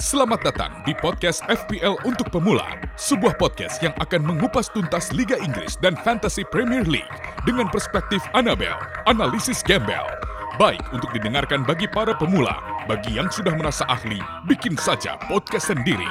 Selamat datang di podcast FPL untuk pemula, sebuah podcast yang akan mengupas tuntas Liga Inggris dan Fantasy Premier League dengan perspektif Anabel, analisis gembel. Baik untuk didengarkan bagi para pemula, bagi yang sudah merasa ahli, bikin saja podcast sendiri.